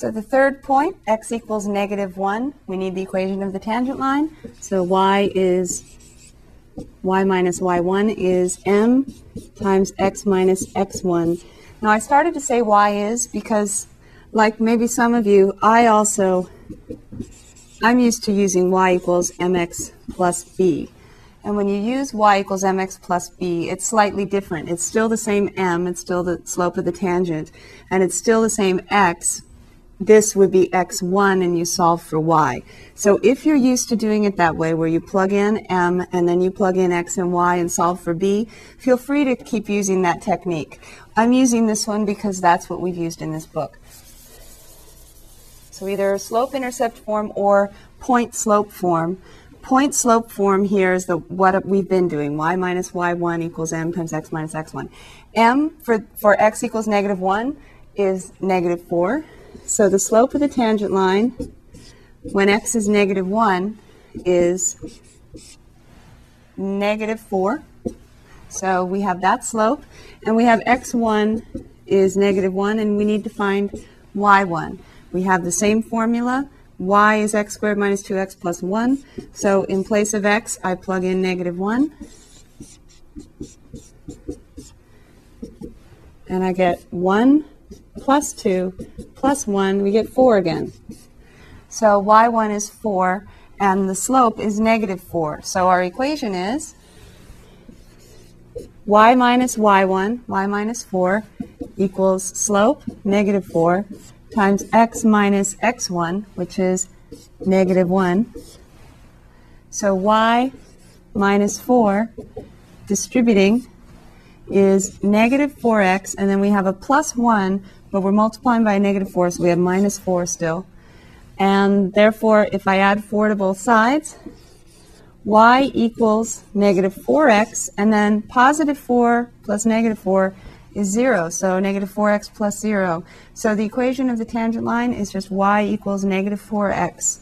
So the third point, x equals negative 1, we need the equation of the tangent line. So y is, y minus y1 is m times x minus x1. Now I started to say y is because, like maybe some of you, I also, I'm used to using y equals mx plus b. And when you use y equals mx plus b, it's slightly different. It's still the same m, it's still the slope of the tangent, and it's still the same x, this would be x1 and you solve for y. So if you're used to doing it that way, where you plug in m and then you plug in x and y and solve for b, feel free to keep using that technique. I'm using this one because that's what we've used in this book. So either slope-intercept form or point-slope form. Point-slope form here is the what we've been doing, y minus y1 equals m times x minus x1. m for, for x equals negative 1 is negative 4. So the slope of the tangent line when x is negative 1 is negative 4. So we have that slope, and we have x1 is negative 1, and we need to find y1. We have the same formula. y is x squared minus 2x plus 1. So in place of x, I plug in negative 1. And I get 1 plus 2 plus 1, we get 4 again. So y1 is 4, and the slope is negative 4. So our equation is y minus y1, y minus 4, equals slope, negative 4, times x minus x1, which is negative 1. So y minus 4, distributing, is negative 4x, and then we have a plus 1, but we're multiplying by a negative 4, so we have minus 4 still. And therefore, if I add 4 to both sides, y equals negative 4x, and then positive 4 plus negative 4 is 0, so negative 4x plus 0. So the equation of the tangent line is just y equals negative 4x.